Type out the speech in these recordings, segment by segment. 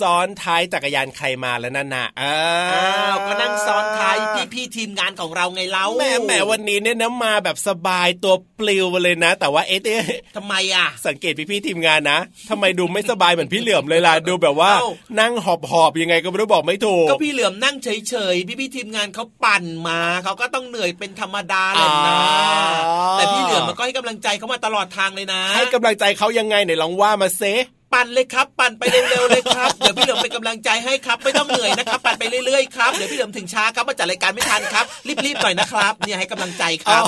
ซ้อนท้ายจักรยานใครมาแล้วนั่นน่ะอ้าวก็นั่งซ้อนท้ายพี่ๆทีมงานของเราไงเล่าแม่แม่วันนี้เนี่ยนะมาแบบสบายตัวปลิวไปเลยนะ แต่ว่าเอ๊ะทำไมอะ สังเกตพี่ๆทีมงานนะทำไมดูไม่สบายเหมือนพี่เหลือมเลยล่ะดูแบบว่า นั่งหอบหอบยังไงก็ไม่รู้บอกไม่ถูกก็พี่เหลือมนั่งเฉยๆพี่ๆทีมงานเขาปั่นมาเขาก็ต้องเหนื่อยเป็นธรรมดาเลยนะแต่พี่เหลือมมันก็ให้กำลังใจเขามาตลอดทางเลยนะ ให้กำลังใจเขายังไงไหนลองว่ามาเซ ปั่นเลยครับ ปั่นไปเร็วๆเลยครับเดี๋ยวพี่เหลือมเป็นกำลังใจให้ครับไม่ต้องเหนื่อยนะครับ ปั่นไปเรื่อยๆครับเดี๋ยวพี่เหลือมถึงช้าครับมาจัดรายการไม่ทันครับรีบๆหน่อยนะครับเนี่ยให้กำลังใจครับ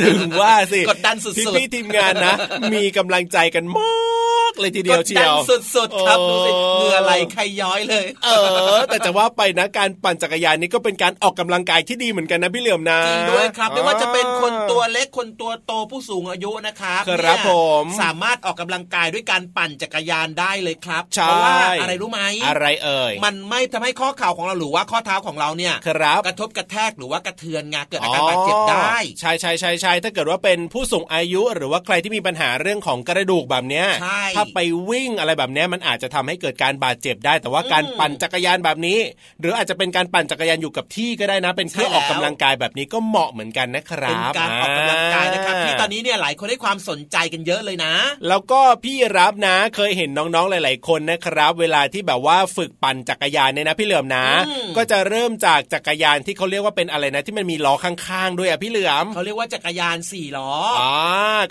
ถึงว่าสิกดดันสุดๆพี่ทีมงานนะ มีกำลังใจกันมาก เลยทีเดียวเชียวกดดันสุดๆครับโอ้ดูสิเหงื่อไหลใครย้อยเลย เออ แต่จะว่าไปนะการปั่นจักรยานนี่ก็เป็นการออกกำลังกายที่ดีเหมือนกันนะพี่เหลี่ยมนะจริงด้วยครับ ไม่ว่าจะเป็นคนตัวเล็กคนตัวโตผู้สูงอายุนะครับครับเนี่ยผมสามารถออกกำลังกายด้วยการปั่นจักรยานได้เลยครับใช่เพราะว่าอะไรรู้ไหมอะไรเอ่ยมันไม่ทำให้ข้อเข่าของเราหรือว่าข้อเท้าของเราเนี่ยครับกระทบกระแทกหรือว่ากระเทือนงาเกิดอาการบาดเจ็บได้ใช่ใช่ใช่ใช่ถ้าเกิดว่าเป็นผู้สูงอายุหรือว่าใครที่มีปัญหาเรื่องของกระดูกแบบเนี้ยใช่ถ้าไปวิ่งอะไรแบบเนี้ยมันอาจจะทำให้เกิดการบาดเจ็บได้ แต่ว่าการอืมปั่นจักรยานแบบนี้ หรืออาจจะเป็นการปั่นจักรยานอยู่กับที่ก็ได้นะ เป็นเครื่องใช่อแล้วอกกำลังกายแบบนี้ก็เหมาะเหมือนกันนะครัเป็นบการออกกำลังกายนะครับที่ตอนนี้เนี่ยหลายคนให้ความสนใจกันเยอะเลยนะ แล้วก็พี่รับนะ เคยเห็นน้องๆหลาย ๆ คนนะครับ เวลาที่แบบว่าฝึกปั่นจักรยานเนี่ยนะ พี่เหลือมนะอืมก็จะเริ่มจากจักรยานที่เขาเรียกว่าเป็นอะไรนะ ที่มันมีล้อข้างๆ ด้วยอะพี่เหลือมเขาเรียกว่าจักรยานสี่ล้อออ๋อ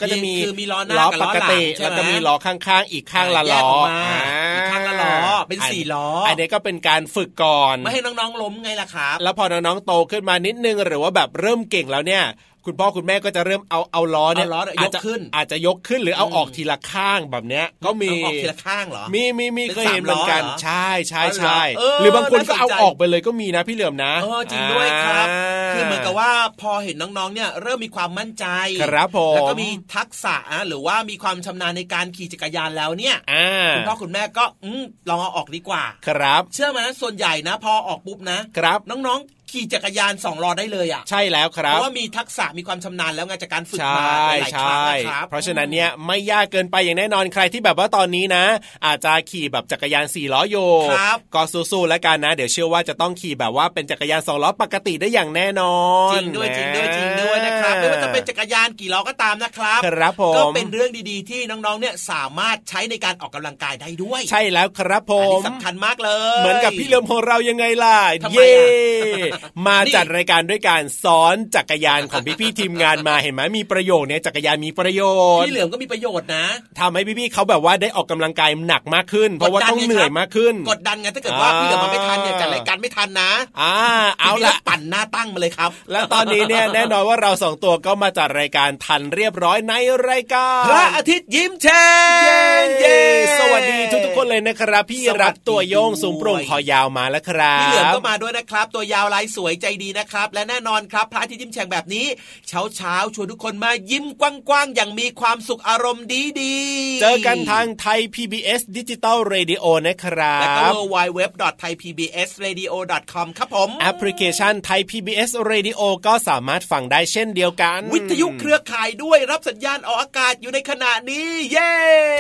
ก็จะมีคือมีล้อหน้าล้อกับปล้อกหลังติใช่ไหมแล้วก็มีล้อข้างๆอีกข้างละแยล้กอออกมาอ่อีกข้างละล้อเป็นสี่ล้ออัอันนี้ก็เป็นการฝึกก่อนไม่ให้น้องๆล้มไงล่ะครับ แล้วพอน้องๆโตขึ้นมานิดนึงหรือว่าแบบเริ่มเก่งแล้วเนี่ยคุณพ่อคุณแม่ก็จะเริ่มเอาเอาล้อเนี่ยเอาล้อเนี่ยอาจจะยกขึ้นอาจจะยกขึ้นหรือเอาอืมออกทีละข้างแบบเนี้ย ก็มีเอาออกทีละข้างเหรอมีมีมีเป็นเคยเห็นเหมือนกันสามล้อเหรอใช่ใช่อ๋อเหรอใช่เออหรือบางคนก็เอาน่าสนใจออกไปเลยก็มีนะพี่เหลือมนะเออจริงด้วยครับา คือเหมือนกับว่าพอเห็นน้องๆเนี่ยเริ่มมีความมั่นใจครับผมแล้วก็มีทักษะอะหรือว่ามีความชำนาญในการขี่จักรยานแล้วเนี่ยอ่าคุณพ่อคุณแม่ก็อืมลองเอาออกดีกว่า ครับ เชื่อไหมส่วนใหญ่นะ พอออกปุ๊บนะครับน้องๆขี่จักรยานสองล้อได้เลยอะใช่แล้วคเพรับราะว่ามีทักษะมีความชำนาญแล้วไงจากการฝึกใชมา่หลายๆครั้งใช่นะครับเพราะฉะนั้นเนี่ยไม่ยากเกินไปอย่างแน่นอนใครที่แบบว่าตอนนี้นะ อาจจะขี่แบบจักรยานสี่ล้อโยครับก็สู้ๆแล้วกันนะ เดี๋ยวเชื่อว่าจะต้องขี่แบบว่าเป็นจักรยานสองล้อปกติได้อย่างแน่นอน จริงด้วยจริงด้วยจริงด้วยนะครับไม่ว่าจะเป็นจักรยานกี่ล้อก็ตามนะครับครับผมก็เป็นเรื่องดีๆที่น้องๆเนี่ยสามารถใช้ในการออกกำลังกายได้ด้วย ใช่แล้วครับผอันมนี้สำคัญมากเลย เหมือนกับพี่เลิมของเรายังไงล่ะทำไมเย่อะมาจัดรายการด้วยการสอนจักรยานของพี่ๆทีมงานมาเห็นไหมมีประโยชน์เนี่ยจักรยานมีประโยชน์พี่เหลือมก็มีประโยชน์นะทำให้พี่ๆเขาแบบว่าได้ออกกำลังกายหนักมากขึ้น เพราะว่าต้องเหนื่อยมากขึ้น กดดันไงถ้าเกิดว่าอ่าพี่เหลือมมาไม่ทันเนี่ยจัดรายการไม่ทันนะอ่าเอาพี่ละก็ปั่นหน้าตั้งมาเลยครับ และตอนนี้เนี่ยแน่นอนว่าเราสองตัวก็มาจัดรายการทันเรียบร้อยในรายการพระอาทิตย์ยิ้มแฉ่เย้งเย้สวัสดีทุกๆคนเลยนะครับ พี่สวัสดีรับตัวโยงสูงโปร่งด้วยคอยาวมาแล้วครับพี่เหลือมก็มาด้วยนะครับ ตัวยาวลายสวยใจดีนะครับ และแน่นอนครับพระอาทิตย์ยิ้มแฉ่งแบบนี้ เช้าเช้าๆชวนทุกคนมายิ้มกว้างๆอย่างมีความสุขอารมณ์ดีๆ เจอกันทางไทย PBS Digital Radio นะครับแล้วก็ w w w t h a i p b s r a d i o com ครับผมแอปพลิเคชันไทย PBS Radio ก็สามารถฟังได้เช่นเดียวกัน วิทยุเครือข่ายด้วยรับสัญญาณออกอากาศอยู่ในขณะนี้ เย้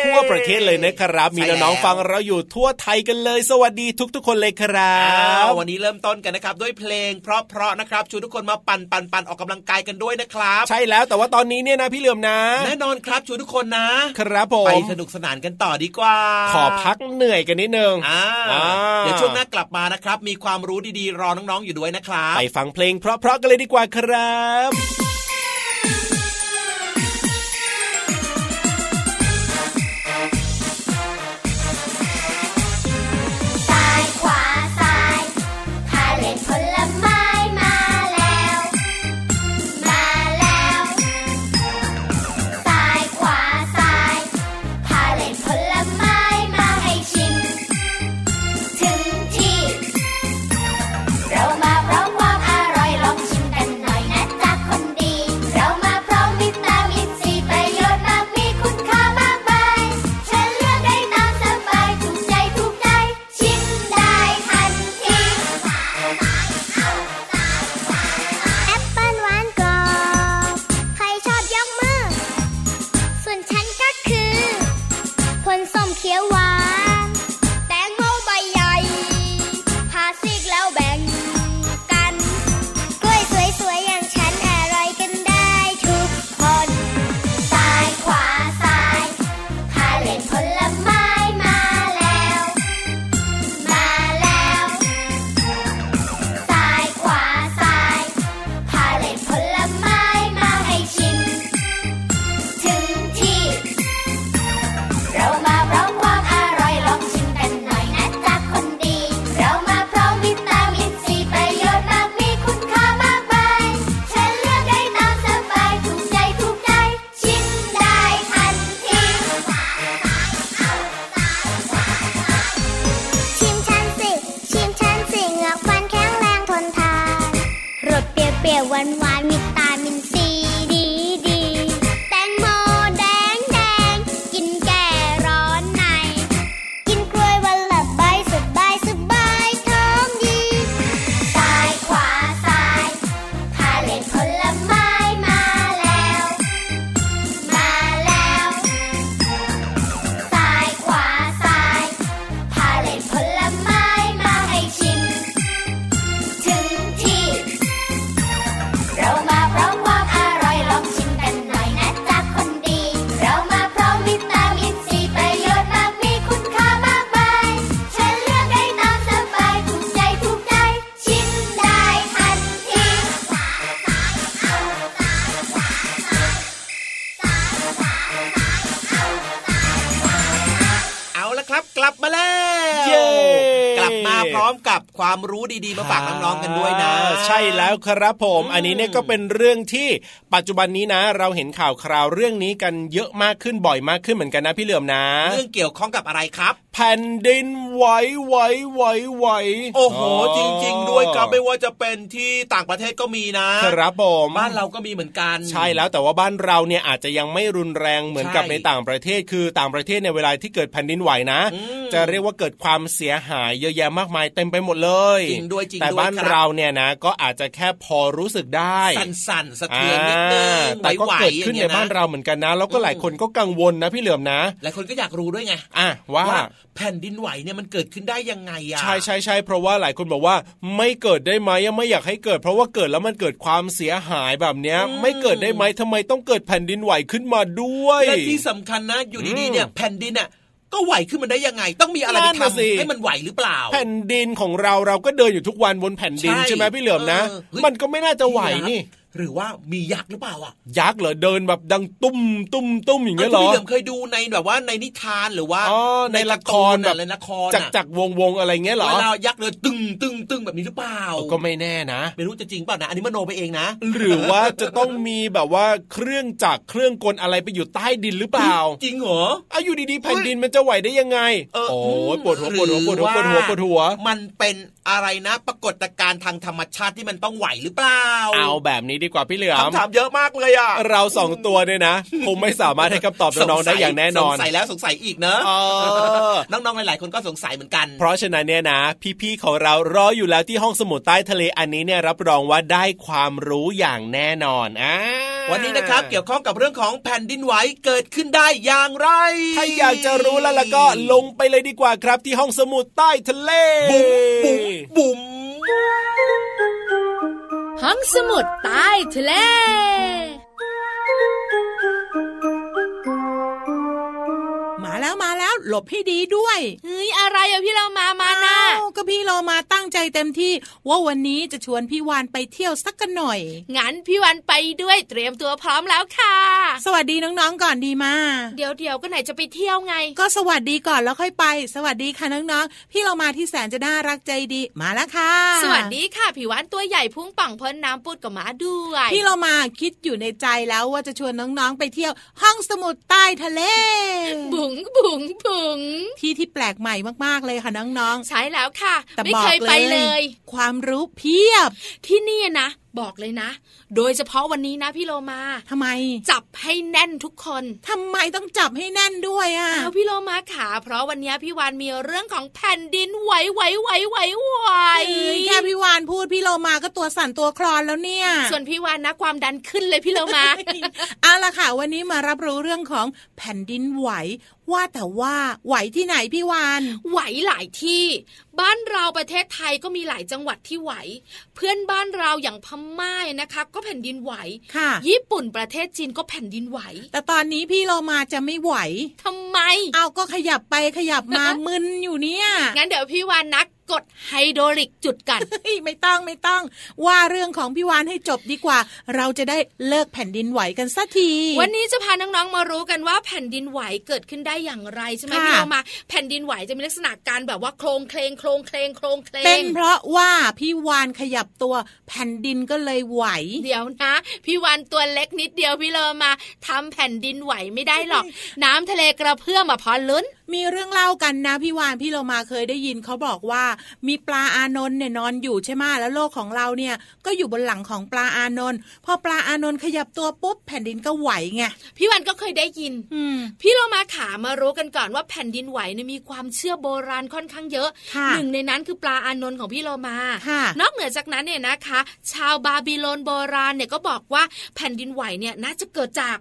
ทั่วประเทศเลยนะครับ มีใช่แล้วน้องๆฟังเราอยู่ทั่วไทยกันเลย สวัสดีทุก ๆ คนเลยครับอ้าววันนี้เริ่มต้นกันนะครับด้วยเพลงเพราะๆนะครับชวนทุกคนมาปั่นปั่นปั่นออกกำลังกายกันด้วยนะครับ ใช่แล้วแต่ว่าตอนนี้เนี่ยนะพี่เหลือมนะ แน่นอนครับชวนทุกคนนะ ครับผไปมสนุกสนานกันต่อดีกว่า ขอพักเหนื่อยกันนิดนึงอ่าอ่าเดี๋ยวช่วงหน้ากลับมานะครับ มีความรู้ดีๆรอน้องๆอยู่ด้วยนะครับไปฟังเพลงเพราะๆกันเลยดีกว่าครับ ปรี้ยวหวานหวานวิตามิ ละครับกลับมาแล้วเย้กลับมาพร้อมกับความรู้ดีๆมาฝากน้องๆกันด้วยนะ ใช่แล้วครับผม อันนี้เนี่ยก็เป็นเรื่องที่ปัจจุบันนี้นะ เราเห็นข่าวคราวเรื่องนี้กันเยอะมากขึ้นบ่อยมากขึ้นเหมือนกันนะพี่เหลือมนะ เรื่องเกี่ยวข้องกับอะไรครับ แผ่นดินไหวไหวไหวไหวโอ้โห จริง ๆ ด้วยครับไม่ว่าจะเป็นที่ต่างประเทศก็มีนะครับผมบ้านเราก็มีเหมือนกัน ใช่แล้วแต่ว่าบ้านเราเนี่ยอาจจะยังไม่รุนแรงเหมือนกับใช่ในต่างประเทศ คือต่างประเทศในยเวลาที่เกิดแผ่นดินไหวนะอืมจะเรียกว่าเกิดความเสียหายเยอะแยะมากมายเต็มไปหมดเลยจริงด้วยจริงแต่ด้วยบ้านครับเราเนี่ยนะ ก็อาจจะแค่พอรู้สึกได้ สั่นๆสะเทือนนิดนึงอ่าแต่ก็ไหวๆเกิดขึ้นอย่ในงงี้ยะบ้านเราเหมือนกันนะ แล้วก็หลายคนก็กังวลนะพี่เหลือมนะหลายคนก็อยากรู้ด้วยไงอะว่าว่า แผ่นดินไหวเนี่ยมันเกิดขึ้นได้ยังไงอะใช่ใช่ใช่เพราะว่าหลายคนบอกว่าไม่เกิดได้ไหมยังไม่อยากให้เกิด เพราะว่าเกิดแล้วมันเกิดความเสียหายแบบเนี้ย ไม่เกิดได้ไหมทำไมต้องเกิดแผ่นดินไหวขึ้นมาด้วยและที่สำคัญนะอยู่ดีๆเนี่ยแผ่นดินเนี่ยก็ไหวขึ้นมาได้ยังไง ต้องมีอะไรนั่ไปนน่ะสิทำให้มันไหวหรือเปล่า แผ่นดินของเราเราก็เดินอยู่ทุกวันบนแผ่นดินใช่ใช่ไหมพี่เหลือมนะเออเฮ้ยมันก็ไม่น่าจะไหวนี่ หรือว่ามียักษ์หรือเปล่าอะยักษ์เหรอเดินแบบดังตุ้มตุ้มตุ้มอย่างเงี้ยเหรอพี่เหลิมเคยดูในแบบว่าในนิทานหรือว่าอ๋อในละครแบบในละครจักจักวงวงอะไรเงี้ยเหรอเวลายักษ์เดินตึงตึงตึงแบบนี้หรือเปล่า ก็ไม่แน่นะไม่รู้จะจริงเปล่านะอันนี้มโนไปเองนะ หรือว่าจะต้องมีแบบว่าเครื่องจักรเครื่องกลอะไรไปอยู่ใต้ดินหรือเปล่า จริงเหรออาอยู่ดีๆแผ่นดินมันจะไหวได้ยังไงเออโอ้ยปวดหัวปวดหัวปวดหัวปวดหัวปวดหัว มันเป็นอะไรนะ ปรากฏการณ์ทางธรรมชาติที่มันต้องไหวหรือเปล่า เอาแบบนี้ดีกว่าพี่เหลือมคำถามเยอะมากเลยอะเราสองตัวเนี่ยนะคงไม่สามารถให้คำตอบน้องๆได้อย่างแน่นอนสงสัยแล้วสงสัยอีกเนอะเออน้องๆหลายๆคนก็สงสัยเหมือนกัน เพราะฉะนั้นเนี่ยนะ พี่ๆของเรารออยู่แล้วที่ห้องสมุดใต้ทะเลอันนี้เนี่ยรับรองว่าได้ความรู้อย่างแน่นอนอ่าวันนี้นะครับเกี่ยวข้องกับเรื่องของแผ่นดินไหวเกิดขึ้นได้อย่างไร ถ้าอยากจะรู้แล้วล่ะก็ลงไปเลยดีกว่าครับที่ห้องสมุดใต้ทะเลบุ๋มบุ๋มบุ๋ม ห้องสมุดใต้ทะเล หลบให้ดีด้วยเฮ้ยอะไรอะพี่เรามามานะอ้าวก็พี่เรามาตั้งใจเต็มที่ ว่าวันนี้จะชวนพี่วานไปเที่ยวสักกันหน่อย งั้นพี่วันไปด้วยเตรียมตัวพร้อมแล้วค่ะ สวัสดีน้องๆก่อนดีมาเดี๋ยวเดี๋ยวก็ไหนจะไปเที่ยวไง ก็สวัสดีก่อนแล้วค่อยไป สวัสดีค่ะน้องๆพี่เรามาที่แสนจะน่ารักใจดีมาแล้วค่ะ สวัสดีค่ะพี่วันตัวใหญ่พุ่งป่องพ้นน้ำปุดกับหมาด้วยพี่เรามาคิดอยู่ในใจแล้วว่าจะชวนน้องๆไปเที่ยว ห้องสมุดใต้ทะเล บุ๋งบุ๋งบุ๋ง ที่ที่แปลกใหม่มากๆเลยค่ะน้องใช่แล้วค่ะๆแต่ไม่บอกเคยไปเลย ความรู้เพียบ ที่นี่นะบอกเลยนะ โดยเฉพาะวันนี้นะพี่โลมาทำไม จับให้แน่นทุกคนทำไมต้องจับให้แน่นด้วยอะเอาพี่โลมาขาเพราะวันนี้พี่วานมีเรื่องของแผ่นดินไหวไหวไหวไหวไหวเอ้ยแค่พี่วานพูดพี่โลมาก็ตัวสั่นตัวคลอนแล้วเนี่ย ส่วนพี่วานนะความดันขึ้นเลยพี่โลมา เอาละค่ะ วันนี้มารับรู้เรื่องของแผ่นดินไหว ว่าแต่ว่าไหวที่ไหนพี่วานไหวหลายที่ บ้านเราประเทศไทยก็มีหลายจังหวัดที่ไหว เพื่อนบ้านเราอย่างพม่านะคะ ก็แผ่นดินไหวค่ะ ญี่ปุ่นประเทศจีนก็แผ่นดินไหว แต่ตอนนี้พี่โลมาจะไม่ไหวทำไม เอาก็ขยับไปขยับมามึนอยู่เนี่ยงั้นเดี๋ยวพี่วานนัก กดไฮโดรลิกจุดกันเฮ้ยไม่ต้องไม่ต้อง ว่าเรื่องของพี่วานให้จบดีกว่า เราจะได้เลิกแผ่นดินไหวกันสักที วันนี้จะพาน้องๆมารู้กันว่าแผ่นดินไหวเกิดขึ้นได้อย่างไรใช่ไหมค่ะพี่เรามา แผ่นดินไหวจะมีลักษณะการแบบว่าโครงเคลงโครงเคลงโครงเคลงเป็นเพราะว่าพี่วานขยับตัวแผ่นดินก็เลยไหว เดี๋ยวนะ พี่วันตัวเล็กนิดเดียวพี่เลอมาทำแผ่นดินไหวไม่ได้หรอก น้ำทะเลกระเพื่อมมาพอลุ้นมีเรื่องเล่ากันนะพี่วานพี่เรามาเคยได้ยินเขาบอกว่า มีปลาอานนท์เนี่ยนอนอยู่ใช่ไหมแล้วโลกของเราเนี่ยก็อยู่บนหลังของปลาอานนท์พอปลาอานนท์ขยับตัวปุ๊บแผ่นดินก็ไหวไงพี่วันก็เคยได้ยินอืมพี่เรามาขามารู้กันก่อนว่าแผ่นดินไหวเนี่ยมีความเชื่อโบราณค่อนข้างเยอะค่ะหนึ่งในนั้นคือปลาอานนท์ของพี่เรามาค่ะนอกเหนือจากนั้นเนี่ยนะคะ ชาวบาบิโลนโบราณเนี่ยก็บอกว่าแผ่นดินไหวเนี่ยน่าจะเกิดจาก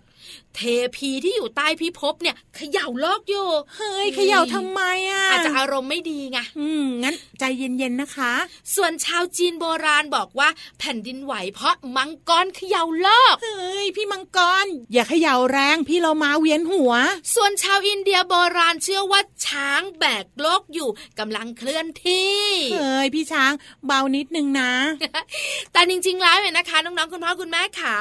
เทพีที่อยู่ใต้พิภพเนี่ยเขย่าโลกอยู่เฮ้ยเขย่าทำไมอะอาจจะอารมณ์ไม่ดีไงอืมงั้นใจเย็นๆนะคะ ส่วนชาวจีนโบราณบอกว่า แผ่นดินไหวเพราะมังกรเขย่าโลกเฮ้ยพี่มังกร อย่าเขย่าแรงพี่เรามาเวียนหัว ส่วนชาวอินเดียโบราณเชื่อว่าช้างแบกโลกอยู่กำลังเคลื่อนที่เฮ้ยพี่ช้างเบานิดนึงนะ แต่จริงๆแล้วเนี่ยนะคะน้องๆคุณพ่อคุณแม่ขา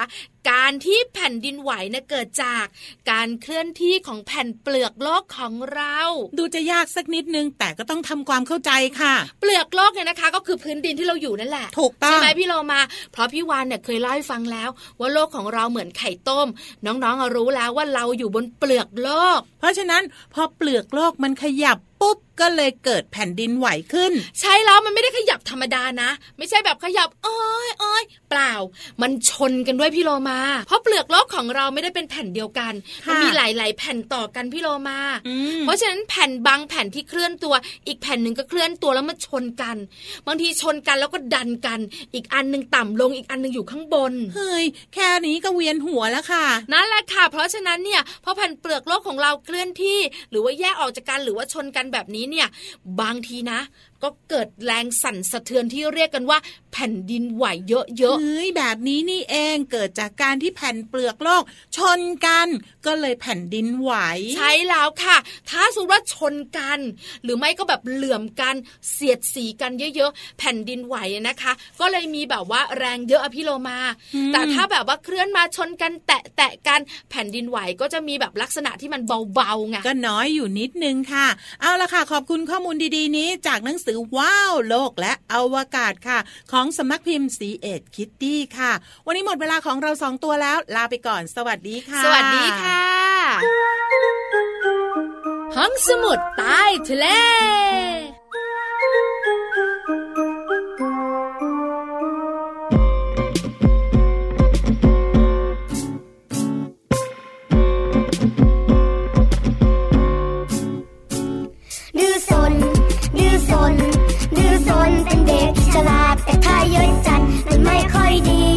การที่แผ่นดินไหวเนี่ยเกิดจากการเคลื่อนที่ของแผ่นเปลือกโลกของเรา ดูจะยากสักนิดนึงแต่ก็ต้องทำความเข้าใจค่ะ เปลือกโลกเนี่ยนะคะ ก็คือพื้นดินที่เราอยู่นั่นแหละถูกต้องใช่ไหมพี่โลมา เพราะพี่วานเนี่ยเคยเล่าให้ฟังแล้ว ว่าโลกของเราเหมือนไข่ต้ม น้องๆอะรู้แล้วว่าเราอยู่บนเปลือกโลก เพราะฉะนั้นพอเปลือกโลกมันขยับ ปุ๊บก็เลยเกิดแผ่นดินไหวขึ้น ใช่แล้วมันไม่ได้ขยับธรรมดานะ ไม่ใช่แบบขยับเอ้ยเอ้ยเปล่า มันชนกันด้วยพี่โลมา เพราะเปลือกโลกของเราไม่ได้เป็นแผ่นเดียวกันค่ะมันมีหลาย ๆ แผ่นต่อกันพี่โลมาอืมเพราะฉะนั้นแผ่นบางแผ่นที่เคลื่อนตัว อีกแผ่นหนึ่งก็เคลื่อนตัวแล้วมาชนกัน บางทีชนกันแล้วก็ดันกัน อีกอันหนึ่งต่ำลงอีกอันหนึ่งอยู่ข้างบนเฮ้ยแค่นี้ก็เวียนหัวแล้วค่ะนั่นแหละค่ะ เพราะฉะนั้นเนี่ยพอแผ่นเปลือกโลกของเราเคลื่อนที่ หรือว่าแยกออกจากกันหรือว่าชนกันแบบนี้เนี่ย บางทีนะ ก็เกิดแรงสั่นสะเทือนที่เรียกกันว่า แผ่นดินไหวเยอะเฮ้ยแบบนี้นี่เองเกิดจากการที่แผ่นเปลือกโลก ชนกันก็เลยแผ่นดินไหวๆใช่แล้วค่ะ ถ้าสมมติว่าชนกัน หรือไม่ก็แบบเหลื่อมกันเสียดสีกันเยอะๆแผ่นดินไหวนะคะ ก็เลยมีแบบว่าแรงเยอะอะพี่โลมาอืมแต่ถ้าแบบว่าเคลื่อนมาชนกันแตะแตะๆกันแผ่นดินไหวก็จะมีแบบลักษณะที่มันเบาๆไงก็น้อยอยู่นิดนึงค่ะ เอาละค่ะ ขอบคุณข้อมูลดีๆนี้จากหนังสือว้าวโลกและอวกาศค่ะ ของสำนักพิมพ์สีเอ็ดคิตตี้ค่ะ วันนี้หมดเวลาของเราสองตัวแล้ว ลาไปก่อน สวัสดีค่ะ สวัสดีค่ะ ห้องสมุดใต้ทะเล ไม่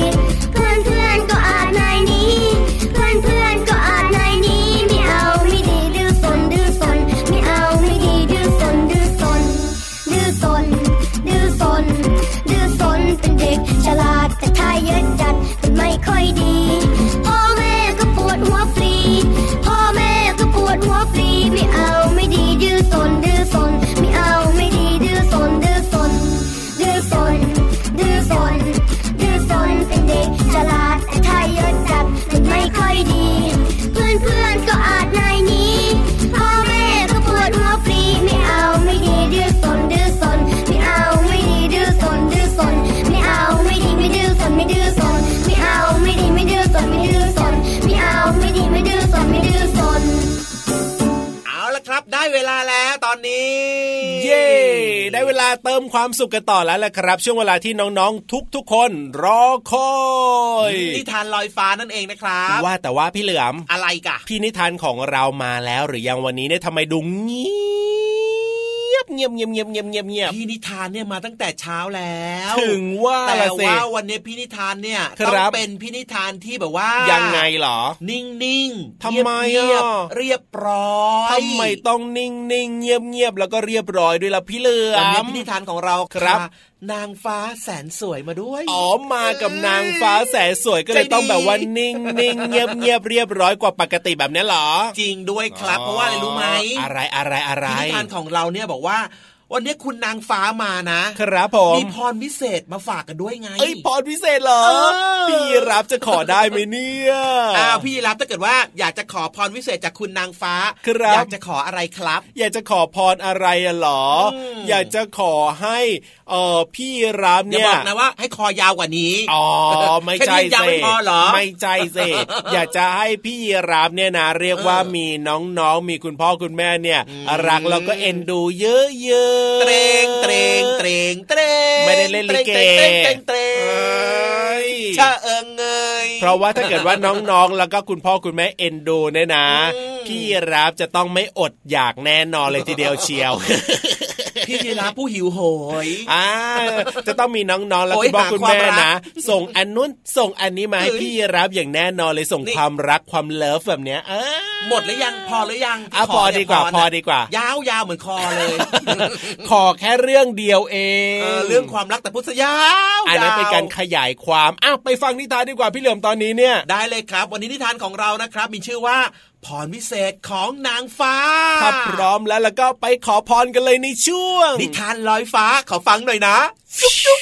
าเติมความสุขกันต่อแล้วแหละครับ ช่วงเวลาที่น้องๆ ทุกๆ คนรอคอยนิทานลอยฟ้านั่นเองนะครับ ว่าแต่ว่าพี่เหลือมอะไรกะพี่นิทานของเรามาแล้วหรือยังวันนี้เนี่ยทำไมดูเงีย บเงียบเงียบเงียบเงียบเงียบเงียบพี่นิทานเนี่ยมาตั้งแต่เช้าแล้ว ถึงว่าแต่ละสิว่าวันนี้พี่นิทานเนี่ยคต้องรับเป็นพี่นิทานที่แบบว่า ยัยังไงเหรอ นิ่งนิ่งๆทำไมอะเงียบๆเรียบร้อยทำไมต้องนิ่งนิ่งเงียบเงียบแล้วก็เรียบร้อยด้วยล่ะพี่เหลือวันนี้มพี่นิทานของเราครับพานางฟ้าแสนสวยมาด้วย อ๋อ มากับนางฟ้าแสนสวยก็เลยใจดีต้องแบบว่านิ่งนิ่งเงียบเงียบเรียบร้อยกว่าปกติแบบนี้เหรอ จริงด้วยครับ เพราะว่าอะไรรู้ไหม อะไรอะไรอะไรพี่นิทานของเราเนี่ยบอกว่า วันนี้คุณนางฟ้ามานะ ครับผมมีพรพิเศษมาฝากกันด้วยไงเอ้ยพรพิเศษเหรอเออพี่รับจะขอได้ไหมเนี่ยอ้าวพี่รับถ้าเกิดว่าอยากจะขอพรพิเศษจากคุณนางฟ้าครับอยากจะขออะไรครับ อยากจะขอพรอะไรอะเหรออมอยากจะขอให้เออพี่รับอย่าเนี่บยอกนะว่า ให้คอยาวกว่านี้อ๋อไม่แค่ใช่นี้ยังสิไม่พอเหรอไม่ใช่สิอยากจะให้พี่รับเนี่ยนะ เรียกว่าเออมีน้องๆมีคุณพ่อคุณแม่เนี่ยอืมรักแล้วก็เอ็นดูเยอะๆเตรงเตรงเตรงเตรงไม่ได้เล่นลิเกเตรงเตรงเตรงเอ้ยชาเอิงเงยเพราะว่าถ้าเกิดว่าน้องๆ แล้วก็คุณพ่อคุณแม่เอ็นดูเนี่ยนะอืมพี่รับจะต้องไม่อดอยากแน่นอนเลยทีเดียวเชียว พี่ยีราฟผู้หิวโหยอ่าจะต้องมีน้องๆแล้วโอ้คุยณพ่อหาคุณความแม่รักนะส่งอันนู้นส่งอันนี้มาให้เอ้ยพี่รับอย่างแน่นอนเลยส่งนี่ความรักความเลิฟแบบเนี้ยเออหมดหรือยังพอหรือยังอะที่พอเนี่ยดีกว่านะพอดีกว่า ยาวยาวเหมือนคอเลย ขอแค่เรื่องเดียวเองเออเรื่องความรักแต่พุทธยาวอันนั้นยาวเป็นการขยายความอ้าวไปฟังนิทานดีกว่าพี่เหลิมตอนนี้เนี่ย ได้เลยครับ วันนี้นิทานของเรานะครับ มีชื่อว่า พรวิเศษของนางฟ้า ถ้าพร้อมแล้วแล้วก็ไปขอพรกันเลยในช่วง นิทานลอยฟ้าขอฟังหน่อยนะจุ๊บจุ๊บ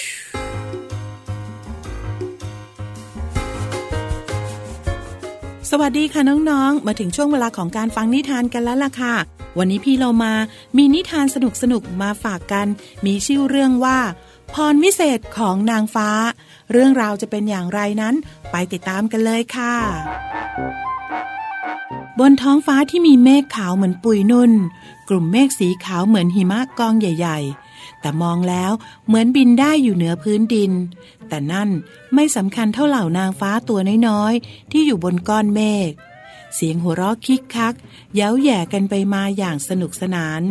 สวัสดีค่ะน้องๆ มาถึงช่วงเวลาของการฟังนิทานกันแล้วล่ะค่ะ วันนี้พี่เรามามีนิทานสนุกๆ มาฝากกัน มีชื่อเรื่องว่า พรวิเศษของนางฟ้า เรื่องราวจะเป็นอย่างไรนั้น ไปติดตามกันเลยค่ะ บนท้องฟ้าที่มีเมฆขาวเหมือนปุยนุ่น กลุ่มเมฆสีขาวเหมือนหิมะกองใหญ่ ๆ แต่มองแล้วเหมือนบินได้อยู่เหนือพื้นดิน แต่นั่นไม่สำคัญเท่าเหล่านางฟ้าตัวน้อยๆ ที่อยู่บนก้อนเมฆ เสียงหัวเราะคิกคัก เย้าแย่กันไปมาอย่างสนุกสนาน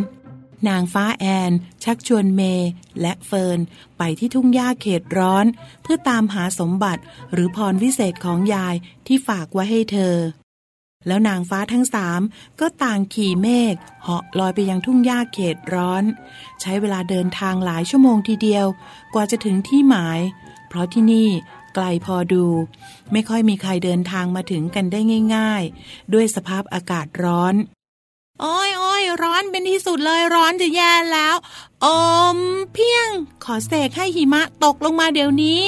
นางฟ้าแอน ชักชวนเมย์และเฟิร์นไปที่ทุ่งหญ้าเขตร้อน เพื่อตามหาสมบัติหรือพรวิเศษของยายที่ฝากไว้ให้เธอ แล้วนางฟ้าทั้งสามก็ต่างขี่เมฆเหาะลอยไปยังทุ่งหญ้าเขตร้อน ใช้เวลาเดินทางหลายชั่วโมงทีเดียว กว่าจะถึงที่หมาย เพราะที่นี่ไกลพอดู ไม่ค่อยมีใครเดินทางมาถึงกันได้ง่าย ๆ ด้วยสภาพอากาศร้อน โอ้ยโอ้ยร้อนเป็นที่สุดเลยร้อนจะแย่แล้วอมเพียง ขอเสกให้หิมะตกลงมาเดี๋ยวนี้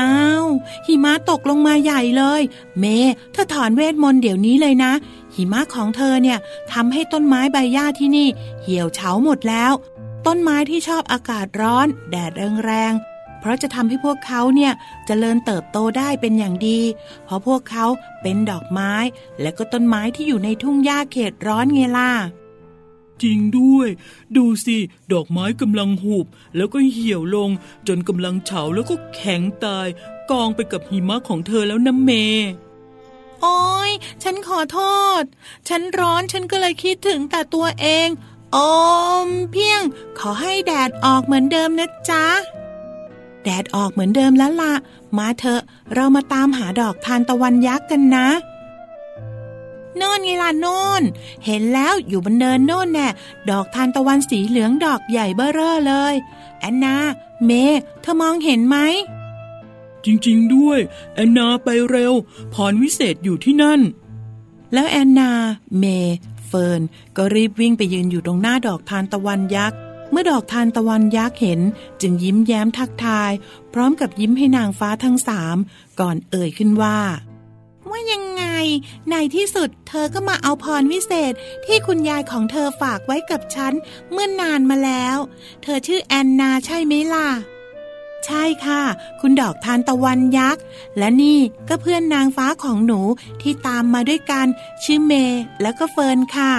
อ้าว หิมะตกลงมาใหญ่เลย เมเธอถอนเวทมนต์เดี๋ยวนี้เลยนะ หิมะของเธอเนี่ยทำให้ต้นไม้ใบหญ้าที่นี่ เหี่ยวเฉาหมดแล้ว ต้นไม้ที่ชอบอากาศร้อน แดดแรงๆเพราะจะทำให้พวกเขาเนี่ยจเจริญเติบโตได้เป็นอย่างดี เพราะพวกเขาเป็นดอกไม้ และก็ต้นไม้ที่อยู่ในทุ่งหญ้าเขตร้อนไงล่ะ จริงด้วย ดูสิ ดอกไม้กำลังหุบแล้วก็เหี่ยวลง จนกำลังเฉาแล้วก็แข็งตาย กองไปกับหิมะของเธอแล้วนะเมโอ้ยฉันขอโทษ ฉันร้อนฉันก็เลยคิดถึงแต่ตัวเองอมเพียง ขอให้แดดออกเหมือนเดิมนะจ๊ะ แดดออกเหมือนเดิมแล้วล่ะ มาเถอะ เรามาตามหาดอกทานตะวันยักษ์กันนะ โน่นไงล่ะโน่น เห็นแล้วอยู่บนเนินโน่นแน่ดอกทานตะวันสีเหลืองดอกใหญ่เบ้อเร่อเลย แอนนา เมย์เธอมองเห็นไหม จริงๆด้วย แอนนาไปเร็ว พรวิเศษอยู่ที่นั่น แล้วแอนนา เมย์เฟิร์น ก็รีบวิ่งไปยืนอยู่ตรงหน้าดอกทานตะวันยักษ์เมื่อดอกทานตะวันยักษ์เห็น จึงยิ้มแย้มทักทาย พร้อมกับยิ้มให้นางฟ้าทั้งสาม ก่อนเอ่ยขึ้นว่า ว่ายังไง ในที่สุดเธอก็มาเอาพรวิเศษที่คุณยายของเธอฝากไว้กับฉันเมื่อนนานมาแล้ว เธอชื่อแอนนาใช่ไหมล่ะ ใช่ค่ะ คุณดอกทานตะวันยักษ์ และนี่ก็เพื่อนนางฟ้าของหนูที่ตามมาด้วยกัน ชื่อเมย์แล้วก็เฟิร์นค่ะ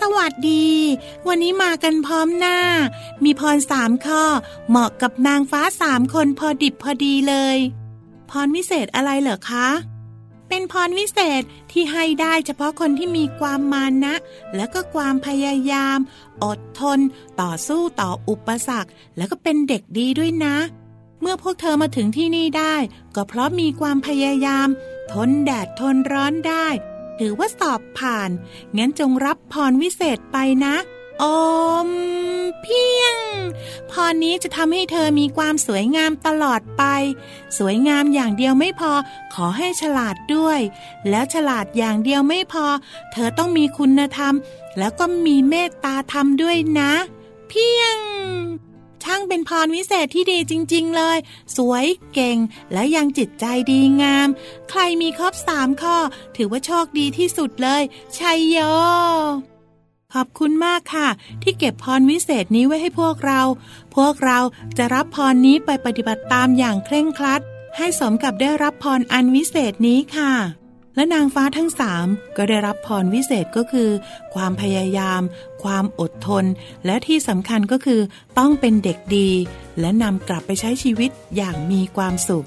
สวัสดี วันนี้มากันพร้อมหน้า มีพรสามข้อ เหมาะกับนางฟ้าสามคนพอดิบพอดีเลยพรวิเศษอะไรเหรอคะ เป็นพรวิเศษที่ให้ได้เฉพาะคนที่มีความมานะ และก็ความพยายาม อดทน ต่อสู้ต่ออุปสรรค แล้วก็เป็นเด็กดีด้วยนะ เมื่อพวกเธอมาถึงที่นี่ได้ ก็เพราะมีความพยายาม ทนแดดทนร้อนได้ ถือว่าสอบผ่าน งั้นจงรับพรวิเศษไปนะ อมเพียง พรนี้จะทำให้เธอมีความสวยงามตลอดไป สวยงามอย่างเดียวไม่พอ ขอให้ฉลาดด้วย แล้วฉลาดอย่างเดียวไม่พอ เธอต้องมีคุณธรรม แล้วก็มีเมตตาธรรมด้วยนะ เพียง ช่างเป็นพรวิเศษที่ดีจริง ๆ เลย สวยเก่ง และยังจิตใจดีงาม ใครมีครบสามข้อ ถือว่าโชคดีที่สุดเลย ชัยโย ขอบคุณมากค่ะ ที่เก็บพรวิเศษนี้ไว้ให้พวกเรา พวกเราจะรับพรนี้ไปปฏิบัติตามอย่างเคร่งครัด ให้สมกับได้รับพรอันวิเศษนี้ค่ะ และนางฟ้าทั้งสามก็ได้รับพรวิเศษก็คือ ความพยายาม ความอดทน และที่สำคัญก็คือ ต้องเป็นเด็กดี และนำกลับไปใช้ชีวิตอย่างมีความสุข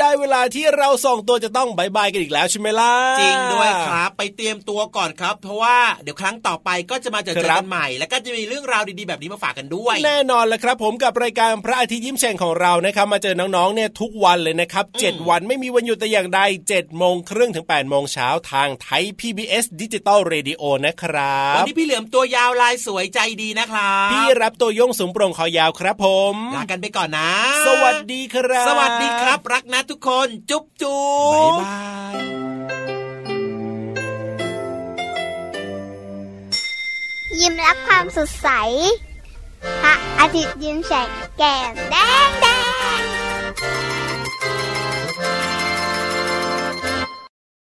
ได้เวลาที่เราสองตัวจะต้อง bye bye กันอีกแล้วใช่ไหมล่ะจริงด้วยครับไปเตรียมตัวก่อนครับ เพราะว่าเดี๋ยวครั้งต่อไปก็จะมาเจอเจอครับกันใหม่ แล้วก็จะมีเรื่องราวดีๆแบบนี้มาฝากกันด้วย แน่นอนเลยครับ ผมกับรายการพระอาทิตย์ยิ้มแฉ่งของเรานะครับ มาเจอน้องๆเนี่ยทุกวันเลยนะครับ7วันไม่มีวันหยุดแต่อย่างใด7โมงครึ่งถึง8โมงเช้าทางไทย PBS Digital Radio นะครับวันนี้พี่เหลือมตัวยาวลายสวยใจดีนะครับพี่รับตัวโยงสูงโปร่งคอยาวครับผมลากันไปก่อนนะ สวัสดีครับ สวัสดีครับ รักนะทุกคน จุ๊บจุ๊บบ๊ายบายยิ้มรับความสดใสพระอาทิตย์ยิ้มแฉกแก้มแดงแดง